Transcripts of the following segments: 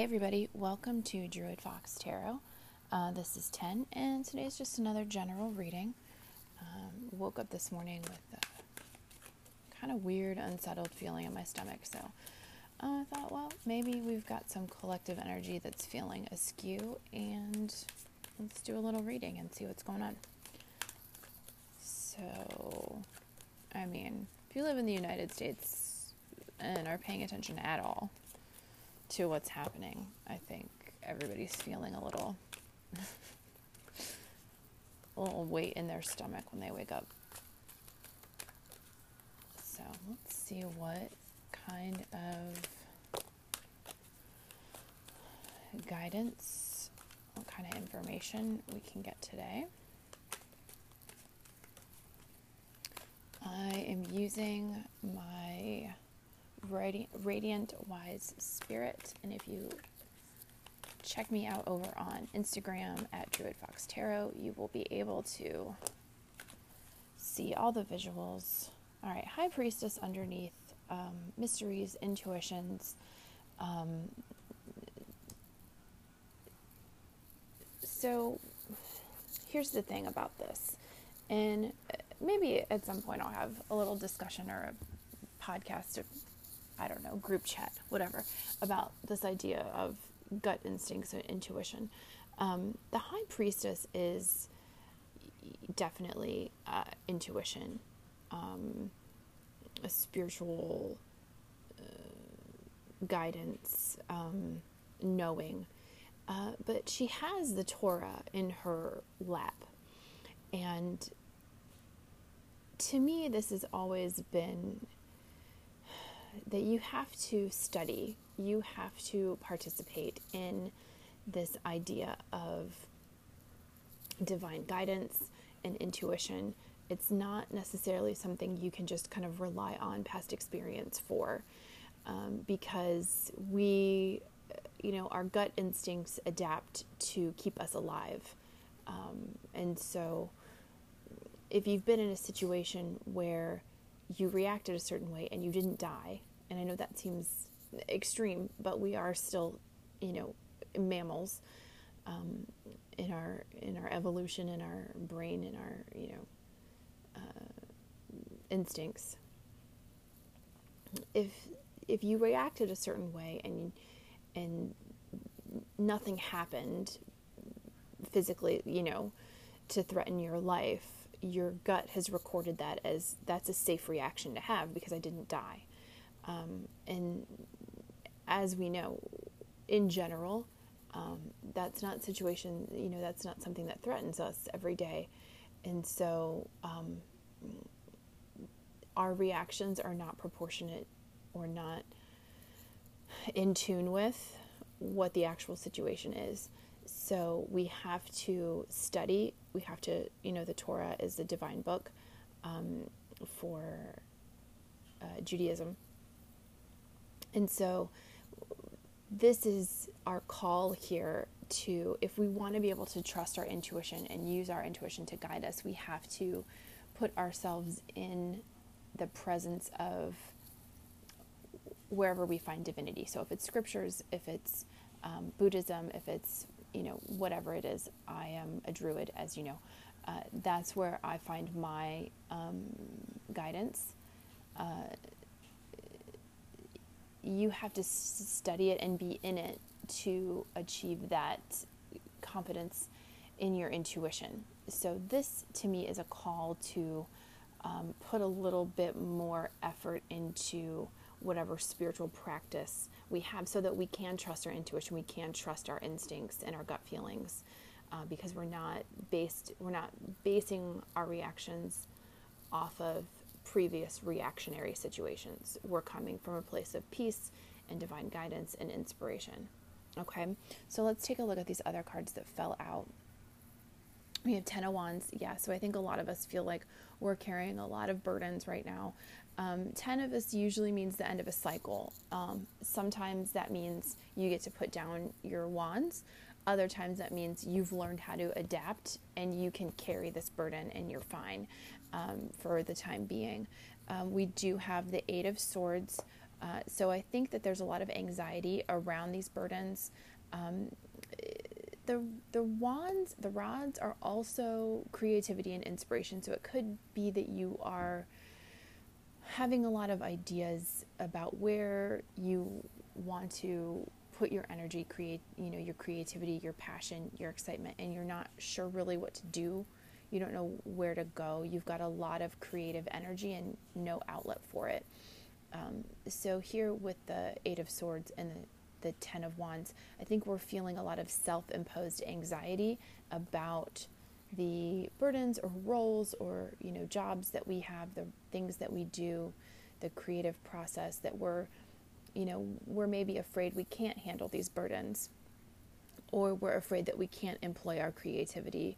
Hey everybody, welcome to Druid Fox Tarot. Uh, this is 10, and today is just another general reading. Um, woke up this morning with a kind of weird, unsettled feeling in my stomach, so uh, I thought, well, maybe we've got some collective energy that's feeling askew, and let's do a little reading and see what's going on. So, I mean, if you live in the United States and are paying attention at all, to what's happening. I think everybody's feeling a little a little weight in their stomach when they wake up. So let's see what kind of guidance, what kind of information we can get today. I am using my Radiant Wise Spirit. And if you check me out over on Instagram at Druid Fox Tarot, you will be able to see all the visuals. All right, High Priestess underneath, um, mysteries, intuitions. Um, so here's the thing about this. And maybe at some point I'll have a little discussion or a podcast I don't know, group chat, whatever, about this idea of gut instincts and intuition. Um, the high priestess is definitely uh, intuition, um, a spiritual uh, guidance, um, knowing. Uh, but she has the Torah in her lap. And to me, this has always been that you have to study, you have to participate in this idea of divine guidance and intuition. It's not necessarily something you can just kind of rely on past experience for um, because we, you know, our gut instincts adapt to keep us alive. Um, and so, if you've been in a situation where you reacted a certain way and you didn't die. And I know that seems extreme, but we are still, you know, mammals um, in our in our evolution, in our brain, in our you know uh, instincts. If if you reacted a certain way and and nothing happened physically, you know, to threaten your life, your gut has recorded that as that's a safe reaction to have because I didn't die. Um, and as we know, in general, um, that's not situation. You know, that's not something that threatens us every day, and so um, our reactions are not proportionate or not in tune with what the actual situation is. So we have to study. We have to, you know, the Torah is the divine book um, for uh, Judaism. And so this is our call here to, if we want to be able to trust our intuition and use our intuition to guide us, we have to put ourselves in the presence of wherever we find divinity. So if it's scriptures, if it's um, Buddhism, if it's you know, whatever it is, I am a druid, as you know. Uh, that's where I find my um, guidance. Uh, you have to s- study it and be in it to achieve that confidence in your intuition. So, this to me is a call to um, put a little bit more effort into whatever spiritual practice we have so that we can trust our intuition, we can trust our instincts and our gut feelings uh, because we're not based, we're not basing our reactions off of previous reactionary situations. We're coming from a place of peace and divine guidance and inspiration. Okay, so let's take a look at these other cards that fell out. We have Ten of Wands. Yeah, so I think a lot of us feel like we're carrying a lot of burdens right now. Um, 10 of us usually means the end of a cycle. Um, sometimes that means you get to put down your wands. Other times that means you've learned how to adapt and you can carry this burden and you're fine um, for the time being. Um, we do have the Eight of Swords Uh, so I think that there's a lot of anxiety around these burdens. Um, the the wands, the rods are also creativity and inspiration. So it could be that you are having a lot of ideas about where you want to put your energy, create, you know, your creativity, your passion, your excitement, and you're not sure really what to do. You don't know where to go. You've got a lot of creative energy and no outlet for it. Um, so here with the Eight of Swords and the, the Ten of Wands, I think we're feeling a lot of self-imposed anxiety about the burdens or roles or you know jobs that we have, the things that we do, the creative process that we're you know we're maybe afraid we can't handle these burdens, or we're afraid that we can't employ our creativity.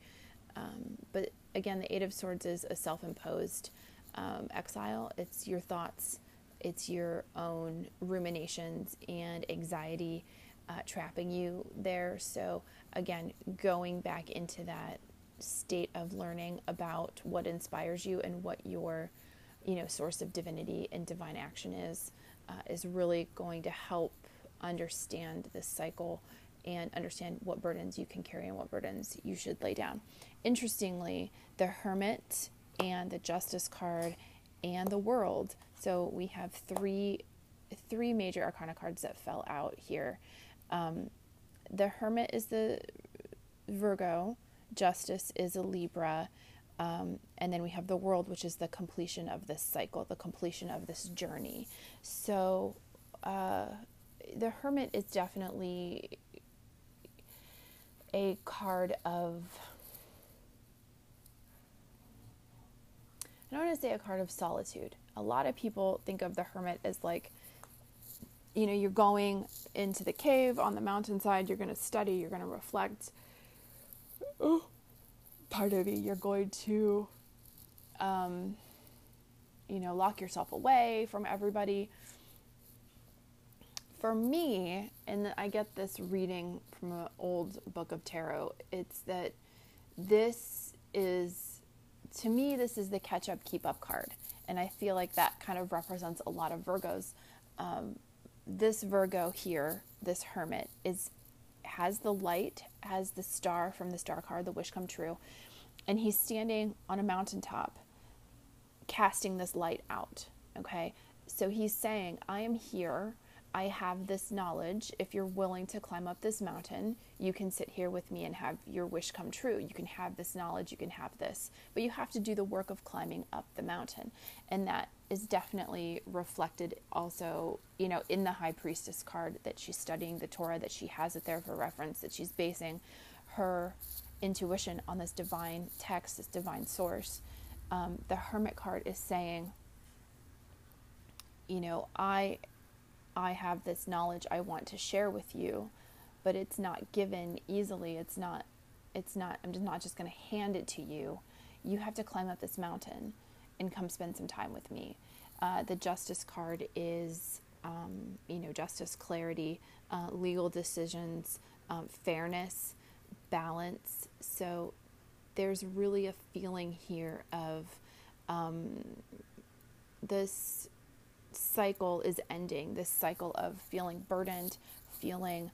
Um, but again, the Eight of Swords is a self-imposed um, exile. It's your thoughts it's your own ruminations and anxiety uh, trapping you there. So, again, going back into that state of learning about what inspires you and what your you know source of divinity and divine action is uh, is really going to help understand this cycle and understand what burdens you can carry and what burdens you should lay down. Interestingly, the Hermit and the Justice card and the World so we have three three major arcana cards that fell out here. Um, the Hermit is the Virgo, Justice is a Libra, um, and then we have the World, which is the completion of this cycle, the completion of this journey. So uh, the Hermit is definitely a card of. I don't want to say a card of solitude a lot of people think of the hermit as like you know you're going into the cave on the mountainside you're going to study you're going to reflect oh pardon me you're going to um, you know lock yourself away from everybody for me and i get this reading from an old book of tarot it's that this is to me this is the catch up keep up card and I feel like that kind of represents a lot of Virgos. Um, this Virgo here, this hermit, is has the light, has the star from the star card, the wish come true, and he's standing on a mountaintop, casting this light out. Okay, so he's saying, "I am here. I have this knowledge. If you're willing to climb up this mountain, you can sit here with me and have your wish come true. You can have this knowledge, you can have this. But you have to do the work of climbing up the mountain. And that is definitely reflected also, you know, in the high priestess card that she's studying the Torah, that she has it there for reference, that she's basing her intuition on this divine text, this divine source. Um, the hermit card is saying, you know, I I have this knowledge I want to share with you, but it's not given easily. It's not, it's not, I'm just not just going to hand it to you. You have to climb up this mountain and come spend some time with me. Uh, the justice card is, um, you know, justice, clarity, uh, legal decisions, um, fairness, balance. So there's really a feeling here of um, this cycle is ending this cycle of feeling burdened, feeling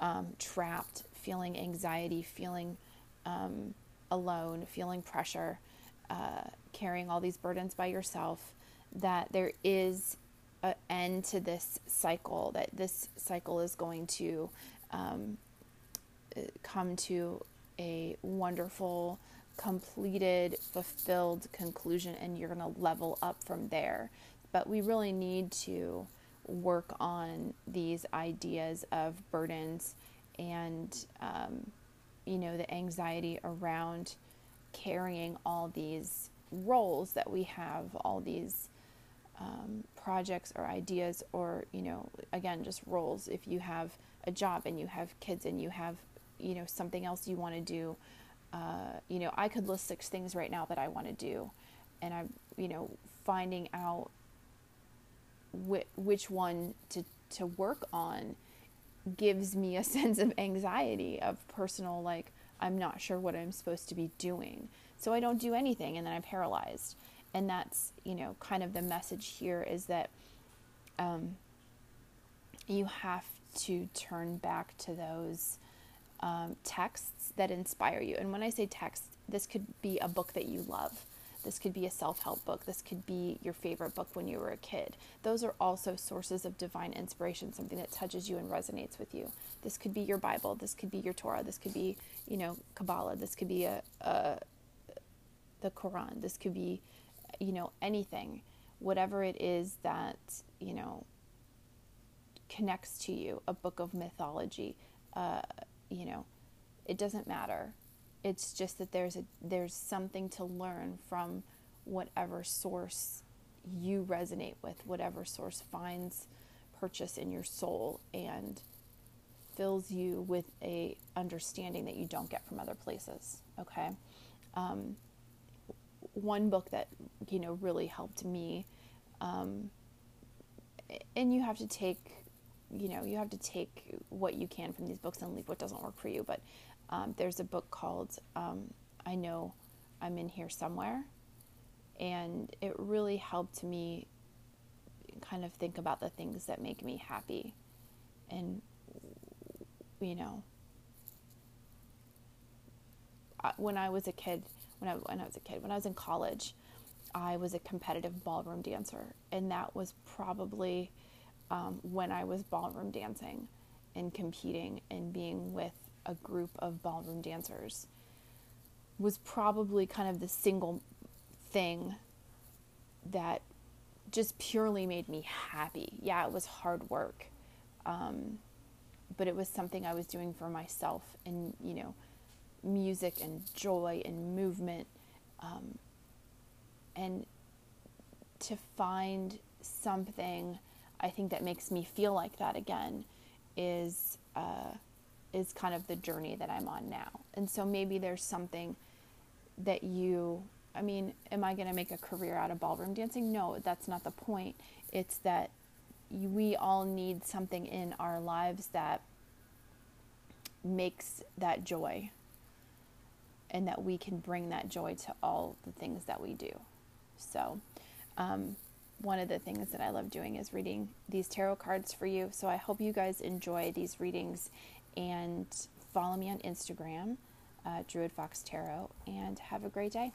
um, trapped, feeling anxiety, feeling um, alone, feeling pressure, uh, carrying all these burdens by yourself. That there is an end to this cycle, that this cycle is going to um, come to a wonderful, completed, fulfilled conclusion, and you're going to level up from there but we really need to work on these ideas of burdens and um, you know the anxiety around carrying all these roles that we have all these um, projects or ideas or you know again just roles. If you have a job and you have kids and you have you know something else you want to do uh, you know i could list six things right now that i want to do. And i'm you know finding out wh- which one to, to work on gives me a sense of anxiety of personal like i'm not sure what i'm supposed to be doing so i don't do anything and then i'm paralyzed and that's you know kind of the message here is that um, you have to turn back to those um, texts that inspire you. And when I say text, this could be a book that you love. This could be a self help book. This could be your favorite book when you were a kid. Those are also sources of divine inspiration, something that touches you and resonates with you. This could be your Bible. This could be your Torah. This could be, you know, Kabbalah. This could be a, a the Quran. This could be, you know, anything. Whatever it is that, you know, connects to you, a book of mythology, uh, you know, it doesn't matter. It's just that there's a there's something to learn from whatever source you resonate with, whatever source finds purchase in your soul and fills you with a understanding that you don't get from other places. Okay, um, one book that you know really helped me, um, and you have to take you know, you have to take what you can from these books and leave what doesn't work for you. But um, there's a book called um, I Know I'm in Here Somewhere. And it really helped me kind of think about the things that make me happy. And, you know, when I was a kid, when I, when I was a kid, when I was in college, I was a competitive ballroom dancer. And that was probably um, when I was ballroom dancing and competing and being with a group of ballroom dancers was probably kind of the single thing that just purely made me happy. Yeah, it was hard work, um, but it was something I was doing for myself and, you know, music and joy and movement. Um, and to find something I think that makes me feel like that again is uh, is kind of the journey that I'm on now. And so maybe there's something that you I mean, am I going to make a career out of ballroom dancing? No, that's not the point. It's that we all need something in our lives that makes that joy and that we can bring that joy to all the things that we do. So, um, one of the things that I love doing is reading these tarot cards for you. So I hope you guys enjoy these readings and follow me on Instagram, uh, Druid Fox Tarot, and have a great day.